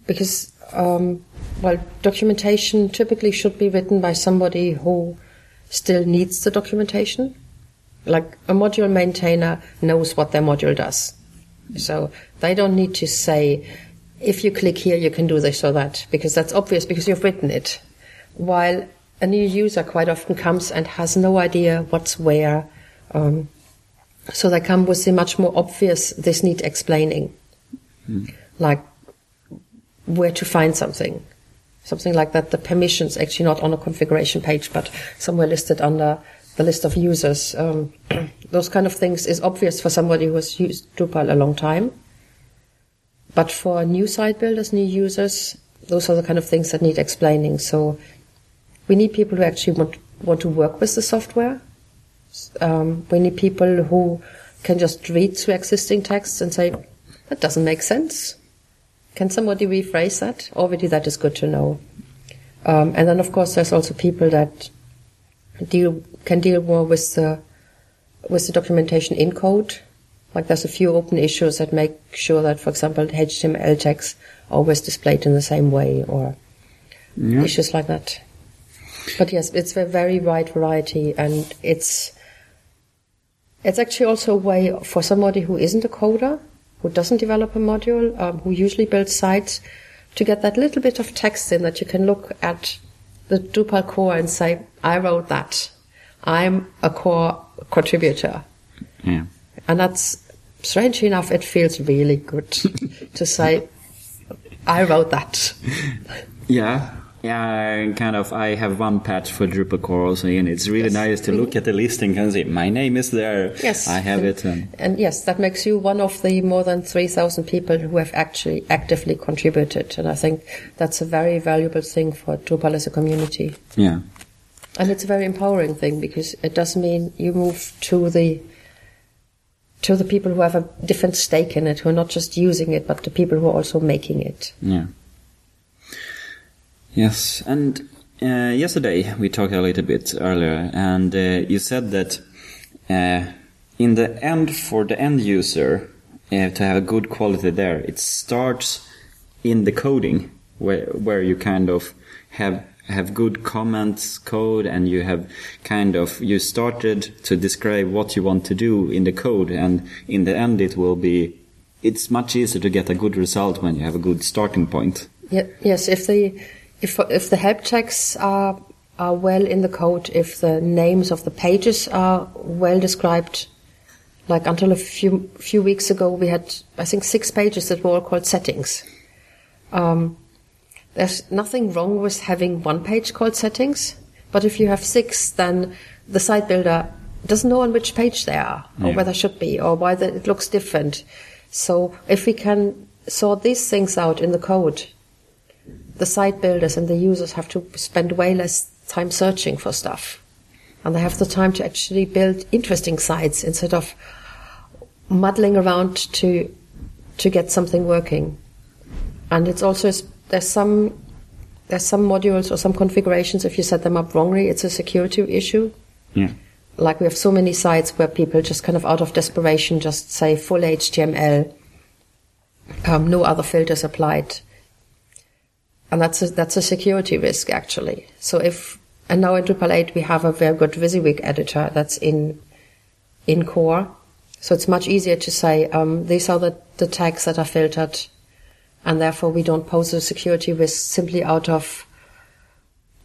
because um, well, documentation typically should be written by somebody who still needs the documentation. Like a module maintainer knows what their module does, so they don't need to say, if you click here, you can do this or that, because that's obvious because you've written it. While a new user quite often comes and has no idea what's where. Um, so they come with the much more obvious, this needs explaining. Like where to find something. Something like that. The permissions actually not on a configuration page, but somewhere listed under the list of users. Um, those kind of things is obvious for somebody who has used Drupal a long time. But for new site builders, new users, those are the kind of things that need explaining. So we need people who actually want, want to work with the software. Um, we need people who can just read through existing texts and say, that doesn't make sense. Can somebody rephrase that? Already that is good to know. Um, and then of course there's also people that deal, can deal more with the, with the documentation in code. Like there's a few open issues that make sure that, for example, HTML tags always displayed in the same way or issues like that. But yes, it's a very wide variety and it's, it's actually also a way for somebody who isn't a coder, who doesn't develop a module, um, who usually builds sites, to get that little bit of text in that you can look at the Drupal core and say, I wrote that. I'm a core contributor. Yeah. And that's, strangely enough, it feels really good to say, I wrote that. Yeah. Yeah, kind of. I have one patch for Drupal core also, and it's really nice to look at the listing and say, my name is there. Yes. I have and, it. And And yes, that makes you one of the more than 3,000 people who have actually actively contributed. And I think that's a very valuable thing for Drupal as a community. yeah. And it's a very empowering thing because it does mean you move to the to the people who have a different stake in it, who are not just using it, but the people who are also making it. Yeah. Yes, and uh, yesterday we talked a little bit earlier, and uh, you said that uh, in the end, for the end user, uh, to have a good quality there, it starts in the coding, where where you kind of have have good comments code and you have kind of you started to describe what you want to do in the code and in the end it will be it's much easier to get a good result when you have a good starting point. Ye- Yes, if the if if the help tags are are well in the code, if the names of the pages are well described, like until a few few weeks ago, we had I think six pages that were all called settings. Um, there's nothing wrong with having one page called settings, but if you have six, then the site builder doesn't know on which page they are, or Yeah. where they should be, or why the, it looks different. So if we can sort these things out in the code, the site builders and the users have to spend way less time searching for stuff. And they have the time to actually build interesting sites instead of muddling around to, to get something working. And it's also, there's some, there's some modules or some configurations, if you set them up wrongly, it's a security issue. yeah Like we have so many sites where people just kind of out of desperation just say full HTML, um, no other filters applied. And that's a, that's a security risk actually. So if, and now in Drupal 8 we have a very good WYSIWYG editor that's in, in core. So it's much easier to say, um, these are the, the tags that are filtered and therefore we don't pose a security risk simply out of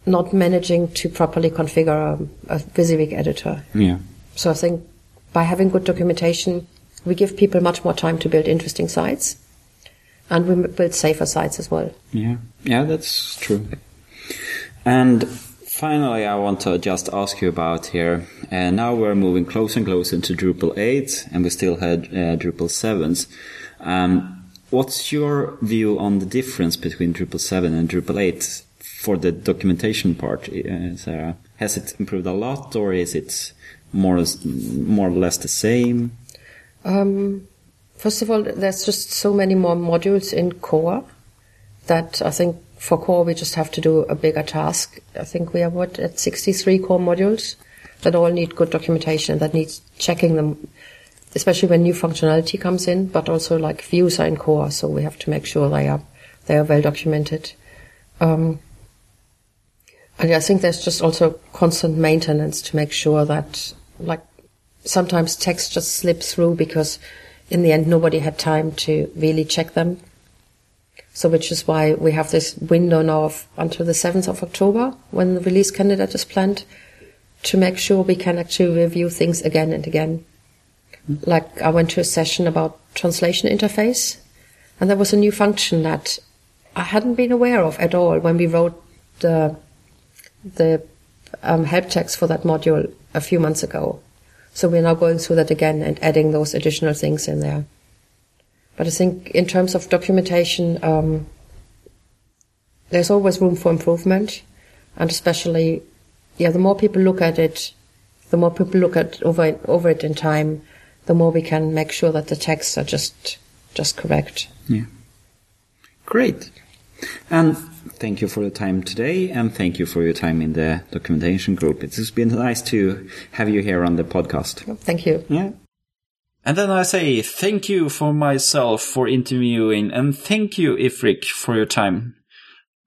not managing to properly configure a, a WYSIWYG editor. Yeah. So I think by having good documentation, we give people much more time to build interesting sites, and we build safer sites as well. Yeah, yeah, that's true. And finally, I want to just ask you about here. Uh, now we're moving closer and closer into Drupal 8, and we still had uh, Drupal 7s. Um, what's your view on the difference between Drupal 7 and Drupal 8 for the documentation part, uh, Sarah? Has it improved a lot, or is it more, more or less the same? Um, first of all, there's just so many more modules in core that I think for core we just have to do a bigger task. I think we are what at 63 core modules that all need good documentation and that needs checking them, especially when new functionality comes in. But also like views are in core, so we have to make sure they are they are well documented. Um, and I think there's just also constant maintenance to make sure that like sometimes text just slips through because in the end nobody had time to really check them. So which is why we have this window now of until the 7th of October when the release candidate is planned to make sure we can actually review things again and again. Like I went to a session about translation interface and there was a new function that I hadn't been aware of at all when we wrote the, the um, help text for that module a few months ago. So we're now going through that again and adding those additional things in there. But I think in terms of documentation, um, there's always room for improvement, and especially, yeah, the more people look at it, the more people look at over over it in time, the more we can make sure that the texts are just just correct. Yeah. Great. And thank you for your time today, and thank you for your time in the documentation group. It's been nice to have you here on the podcast. Thank you. Yeah. And then I say thank you for myself for interviewing, and thank you, Ifrik, for your time.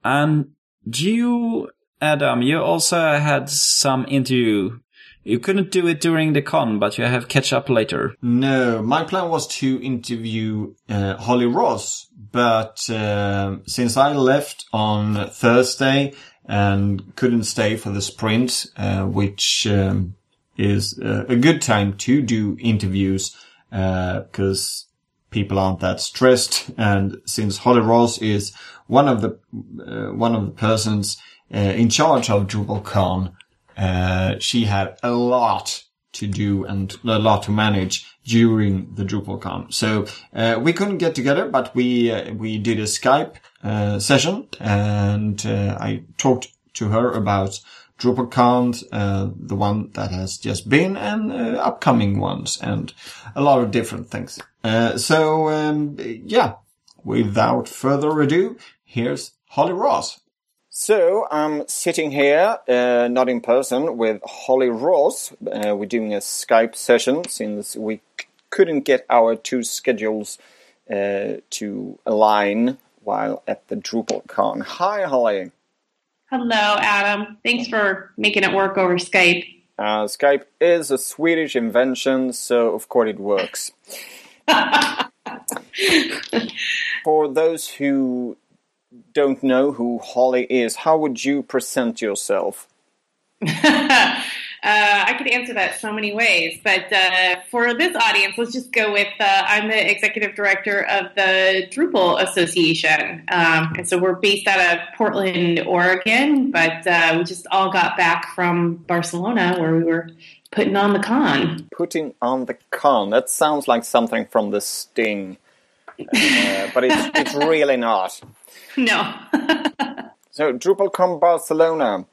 And you, Adam, you also had some interview. You couldn't do it during the con, but you have catch up later. No, my plan was to interview uh, Holly Ross, but uh, since I left on Thursday and couldn't stay for the sprint, uh, which um, is uh, a good time to do interviews because people aren't that stressed, and since Holly Ross is one of the uh, one of the persons uh, in charge of DrupalCon, uh, she had a lot to do and a lot to manage during the DrupalCon. So uh, we couldn't get together, but we uh, we did a Skype uh, session, and I talked to her about DrupalCon, uh, the one that has just been, and uh, upcoming ones, and a lot of different things. Uh, so, um, yeah, without further ado, here's Holly Ross. So I'm sitting here, uh, not in person, with Holly Ross. Uh, we're doing a Skype session since we c- couldn't get our two schedules uh, to align while at the DrupalCon. Hi, Holly. Hello, Adam. Thanks for making it work over Skype. Uh, Skype is a Swedish invention, so of course it works. For those who don't know who Holly is, how would you present yourself? Uh, I could answer that so many ways, but uh, for this audience, let's just go with uh, I'm the executive director of the Drupal Association. Um, and so we're based out of Portland, Oregon, but uh, we just all got back from Barcelona where we were putting on the con. Putting on the con. That sounds like something from the Sting, uh, but it's, it's really not. No. so, DrupalCon Barcelona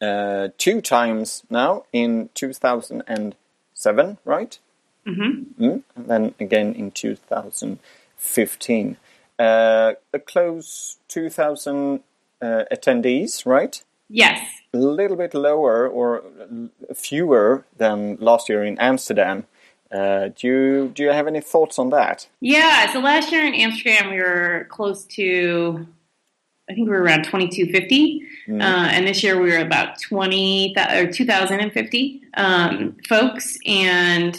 uh, two times now in 2007, right? Mm-hmm. Mm, and then again in 2015. Uh, a close 2,000 uh, attendees, right? Yes. A little bit lower or fewer than last year in Amsterdam. Uh, do you do you have any thoughts on that? Yeah. So last year in Amsterdam, we were close to I think we were around 2250. Mm. Uh, and this year we were about 20 or 2050 um, folks. And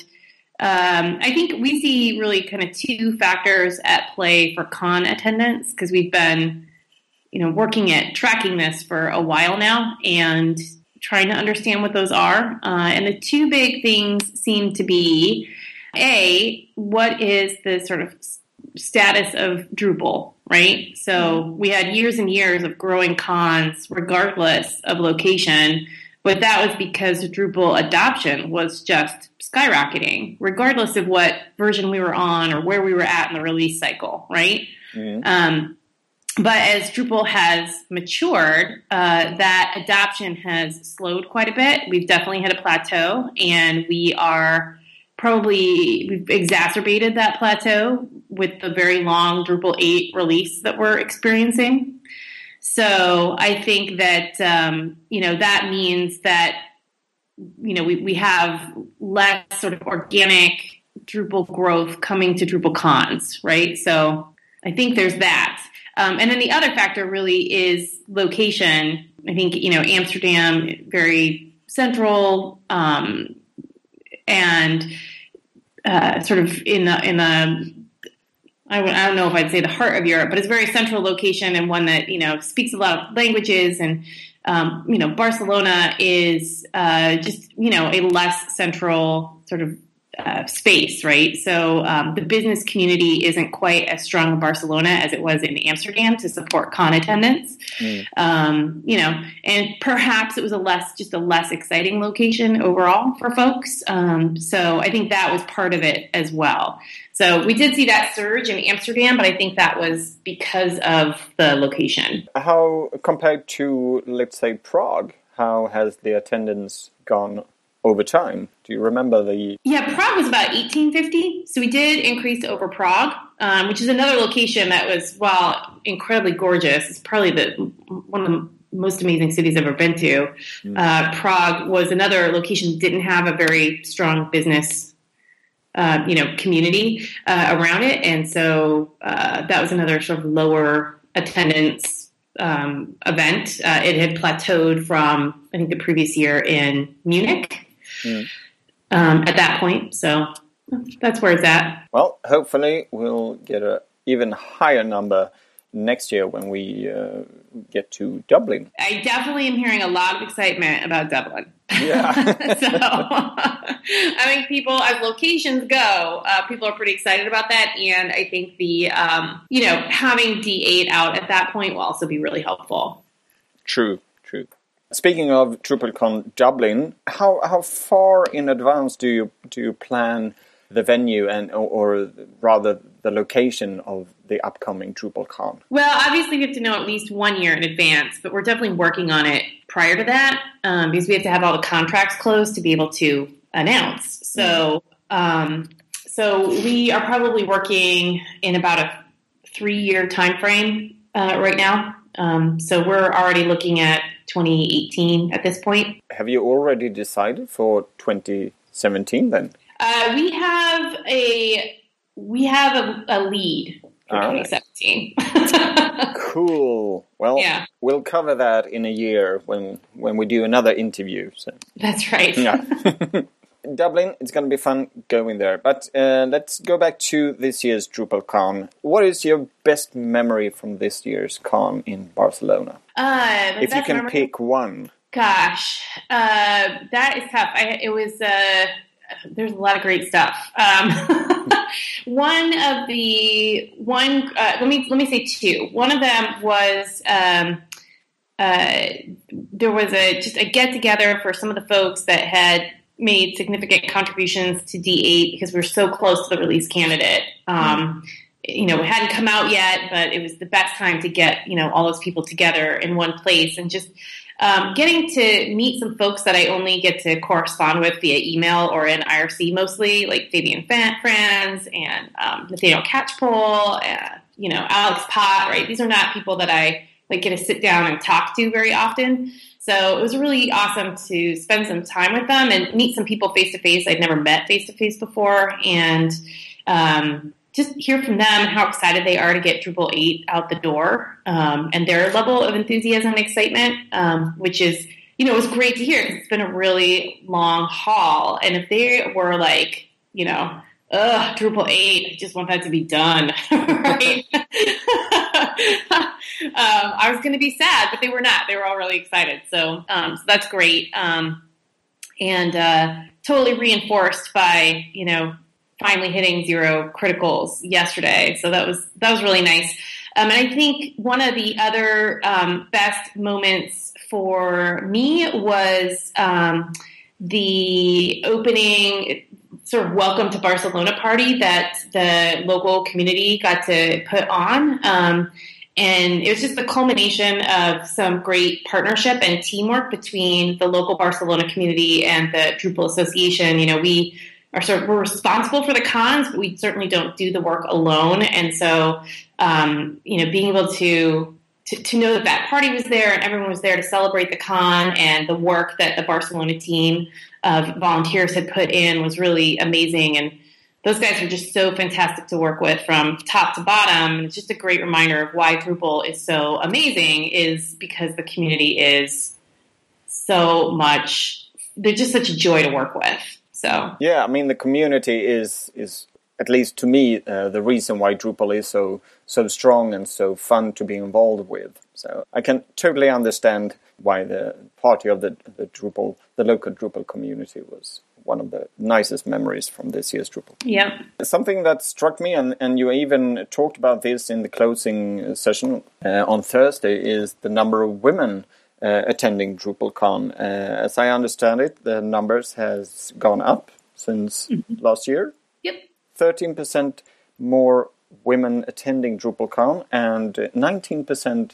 um, I think we see really kind of two factors at play for con attendance because we've been you know, working at tracking this for a while now and trying to understand what those are. Uh, and the two big things seem to be a what is the sort of status of Drupal, right? So we had years and years of growing cons regardless of location, but that was because Drupal adoption was just skyrocketing, regardless of what version we were on or where we were at in the release cycle, right? Mm-hmm. Um, but as Drupal has matured, uh, that adoption has slowed quite a bit. We've definitely hit a plateau, and we are probably we've exacerbated that plateau with the very long Drupal 8 release that we're experiencing. So I think that um, you know that means that you know we, we have less sort of organic Drupal growth coming to Drupal cons, right? So I think there's that. Um, and then the other factor really is location. I think you know Amsterdam very central um, and uh, sort of in the in the I don't know if I'd say the heart of Europe, but it's a very central location and one that you know speaks a lot of languages. And um, you know, Barcelona is uh, just you know a less central sort of uh, space, right? So um, the business community isn't quite as strong in Barcelona as it was in Amsterdam to support con attendance. Mm. Um, you know, and perhaps it was a less, just a less exciting location overall for folks. Um, so I think that was part of it as well. So we did see that surge in Amsterdam, but I think that was because of the location. How compared to, let's say, Prague? How has the attendance gone over time. Do you remember the? Yeah, Prague was about 1850, so we did increase over Prague, um, which is another location that was well incredibly gorgeous. It's probably the one of the most amazing cities I've ever been to. Mm. Uh, Prague was another location that didn't have a very strong business. Uh, you know, community uh, around it, and so uh, that was another sort of lower attendance um, event. Uh, it had plateaued from I think the previous year in Munich, mm. um, at that point. So that's where it's at. Well, hopefully we'll get a even higher number next year when we uh, get to Dublin. I definitely am hearing a lot of excitement about Dublin. Yeah. so I think people, as locations go, uh, people are pretty excited about that, and I think the um, you know having D8 out at that point will also be really helpful. True. Speaking of DrupalCon Dublin, how how far in advance do you do you plan the venue and or, or rather the location of the upcoming DrupalCon? Well, obviously we have to know at least one year in advance, but we're definitely working on it prior to that um, because we have to have all the contracts closed to be able to announce. So, um, so we are probably working in about a three-year time frame uh, right now. Um, so we're already looking at 2018 at this point. Have you already decided for 2017 then? Uh, we have a we have a, a lead for 2017. cool. Well, yeah. we'll cover that in a year when when we do another interview. So that's right. Yeah. Dublin, it's going to be fun going there. But uh, let's go back to this year's DrupalCon. What is your best memory from this year's con in Barcelona? Uh, if you can memory? pick one. Gosh, uh, that is tough. I, it was. Uh, there's a lot of great stuff. Um, one of the one. Uh, let me let me say two. One of them was. Um, uh, there was a just a get together for some of the folks that had made significant contributions to D8 because we are so close to the release candidate. Um, you know, it hadn't come out yet, but it was the best time to get, you know, all those people together in one place and just um, getting to meet some folks that I only get to correspond with via email or in IRC mostly, like Fabian Franz and um, Nathaniel Catchpole, uh, you know, Alex Pott, right? These are not people that I like get to sit down and talk to very often. So it was really awesome to spend some time with them and meet some people face to face I'd never met face to face before, and um, just hear from them how excited they are to get Drupal 8 out the door um, and their level of enthusiasm and excitement, um, which is, you know, it was great to hear because it's been a really long haul. And if they were like, you know, ugh, Drupal 8, I just want that to be done, right? I was going to be sad, but they were not. They were all really excited. So, um, so that's great. Um, and uh, totally reinforced by you know finally hitting zero criticals yesterday. So that was that was really nice. Um, and I think one of the other um, best moments for me was um, the opening sort of welcome to Barcelona party that the local community got to put on. Um, and it was just the culmination of some great partnership and teamwork between the local Barcelona community and the Drupal Association. You know, we are sort of we're responsible for the cons, but we certainly don't do the work alone. And so, um, you know, being able to, to to know that that party was there and everyone was there to celebrate the con and the work that the Barcelona team of volunteers had put in was really amazing. And those guys are just so fantastic to work with from top to bottom. It's just a great reminder of why Drupal is so amazing is because the community is so much, they're just such a joy to work with. So yeah, I mean the community is is at least to me uh, the reason why Drupal is so so strong and so fun to be involved with. So I can totally understand why the party of the the Drupal the local Drupal community was one of the nicest memories from this year's Drupal. Yeah. Something that struck me, and, and you even talked about this in the closing session uh, on Thursday, is the number of women uh, attending DrupalCon. Uh, as I understand it, the numbers has gone up since mm-hmm. last year. Yep. 13% more women attending DrupalCon, and 19%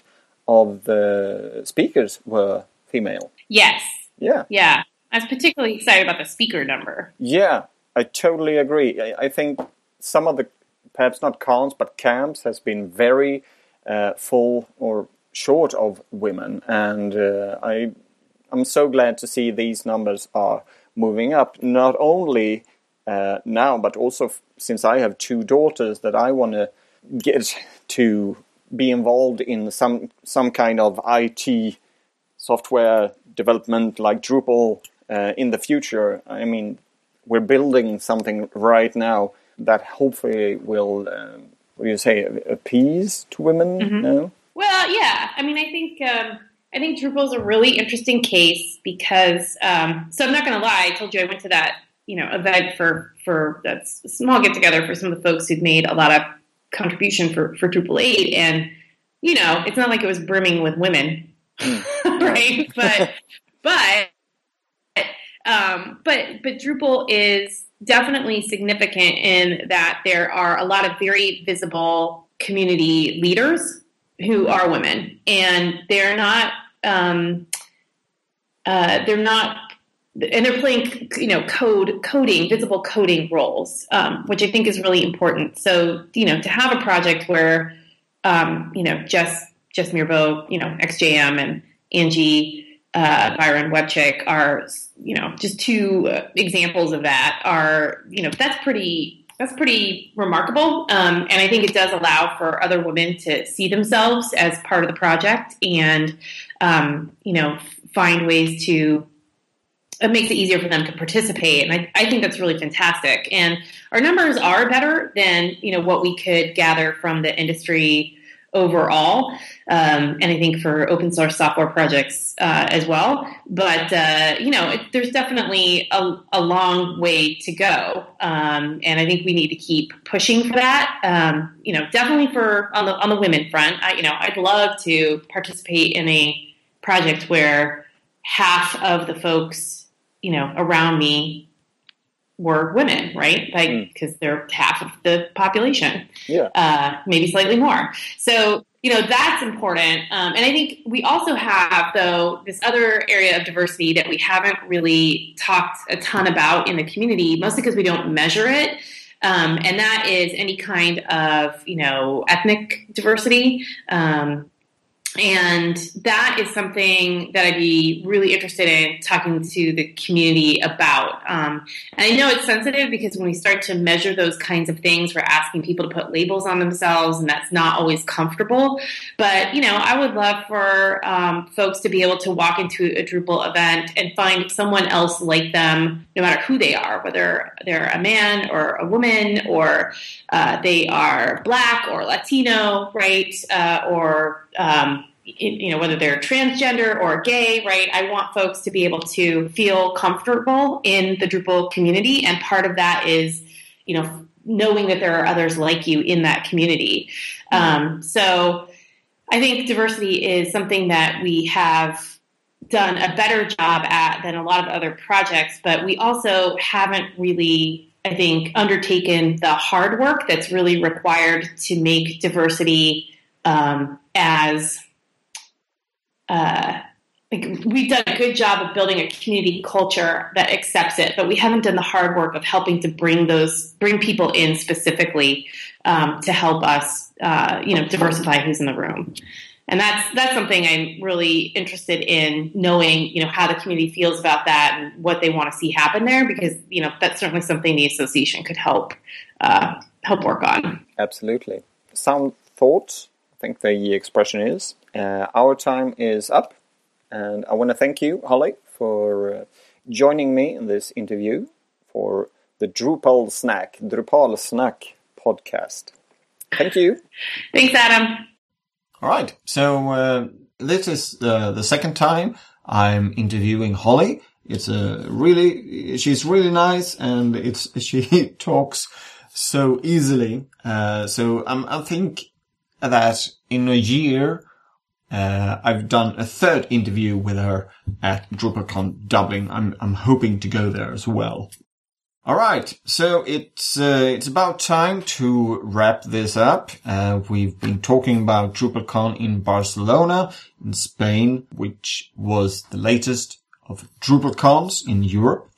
of the speakers were female. Yes. Yeah. Yeah. I was particularly excited about the speaker number. Yeah, I totally agree. I, I think some of the, perhaps not cons, but camps has been very uh, full or short of women, and uh, I, I'm so glad to see these numbers are moving up. Not only uh, now, but also f- since I have two daughters that I want to get to be involved in some some kind of IT software development like Drupal uh, in the future. I mean, we're building something right now that hopefully will, um, what do you say, appease to women. Mm-hmm. No? Well, yeah. I mean, I think um, I think Drupal is a really interesting case because. Um, so I'm not going to lie. I told you I went to that you know event for for that small get together for some of the folks who've made a lot of contribution for for Drupal eight, and you know, it's not like it was brimming with women, mm. right? But but um, but but Drupal is definitely significant in that there are a lot of very visible community leaders who are women, and they're not um, uh, they're not and they're playing you know code coding visible coding roles um, which i think is really important. So you know to have a project where um, you know Jess Jess Myrbo, you know xjm and angie uh, Byron Webchick are, you know, just two uh, examples of that are, you know, that's pretty, that's pretty remarkable. Um, and I think it does allow for other women to see themselves as part of the project and, um, you know, find ways to, it makes it easier for them to participate. And I, I think that's really fantastic. And our numbers are better than, you know, what we could gather from the industry overall, um, and I think for open source software projects uh, as well. But uh, you know, it, there's definitely a, a, long way to go, um, and I think we need to keep pushing for that. Um, you know, definitely for on the on the women front. I, you know, I'd love to participate in a project where half of the folks you know around me were women, right? Like because mm. they're half of the population, yeah, uh, maybe slightly more. So you know that's important, um, and I think we also have though this other area of diversity that we haven't really talked a ton about in the community, mostly because we don't measure it. Um, and that is any kind of you know ethnic diversity. Um, and that is something that I'd be really interested in talking to the community about. Um, and I know it's sensitive because when we start to measure those kinds of things, we're asking people to put labels on themselves, and that's not always comfortable. But you know, I would love for um, folks to be able to walk into a Drupal event and find someone else like them, no matter who they are, whether they're a man or a woman, or uh, they are black or Latino, right, uh, or um, you know whether they're transgender or gay right i want folks to be able to feel comfortable in the drupal community. And part of that is you know knowing that there are others like you in that community. Um, so i think diversity is something that we have done a better job at than a lot of other projects but we also haven't really i think undertaken the hard work that's really required to make diversity um, as uh, like we've done a good job of building a community culture that accepts it, but we haven't done the hard work of helping to bring those bring people in specifically um, to help us, uh, you know, diversify who's in the room. And that's that's something I'm really interested in knowing, you know, how the community feels about that and what they want to see happen there, because you know that's certainly something the association could help uh, help work on. Absolutely. Some thoughts. I think the expression is uh, our time is up, and I want to thank you, Holly, for uh, joining me in this interview for the Drupal Snack, Drupal Snack podcast. Thank you. Thanks, Adam. All right. So uh, this is the, the second time I'm interviewing Holly. It's a really, she's really nice and it's, she talks so easily. Uh, so um, I think that in a year, uh, I've done a third interview with her at DrupalCon Dublin. I'm, I'm hoping to go there as well. All right, so it's uh, it's about time to wrap this up. Uh, we've been talking about DrupalCon in Barcelona, in Spain, which was the latest of DrupalCons in Europe,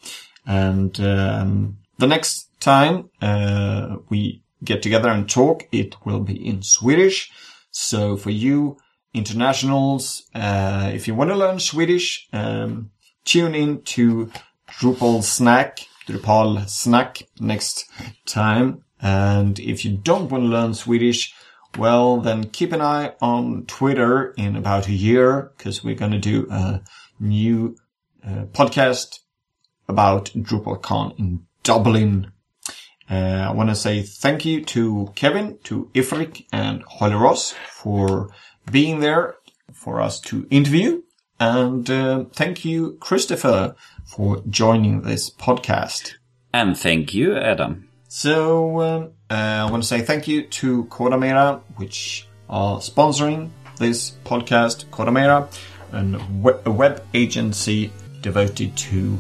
and um, the next time uh, we get together and talk, it will be in Swedish. So for you internationals. Uh, if you want to learn Swedish, um, tune in to Drupal Snack, Drupal Snack next time. And if you don't want to learn Swedish, well, then keep an eye on Twitter in about a year because we're going to do a new uh, podcast about DrupalCon in Dublin. Uh, I want to say thank you to Kevin, to Ifrik and Holly Ross for being there for us to interview. And uh, thank you, Christopher, for joining this podcast. And thank you, Adam. So um, uh, I want to say thank you to Kodamera, which are sponsoring this podcast. Kodamera, a web agency devoted to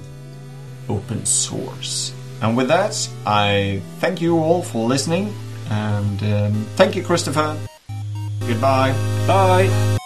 open source. And with that, I thank you all for listening, and um, thank you, Christopher. Goodbye. Bye.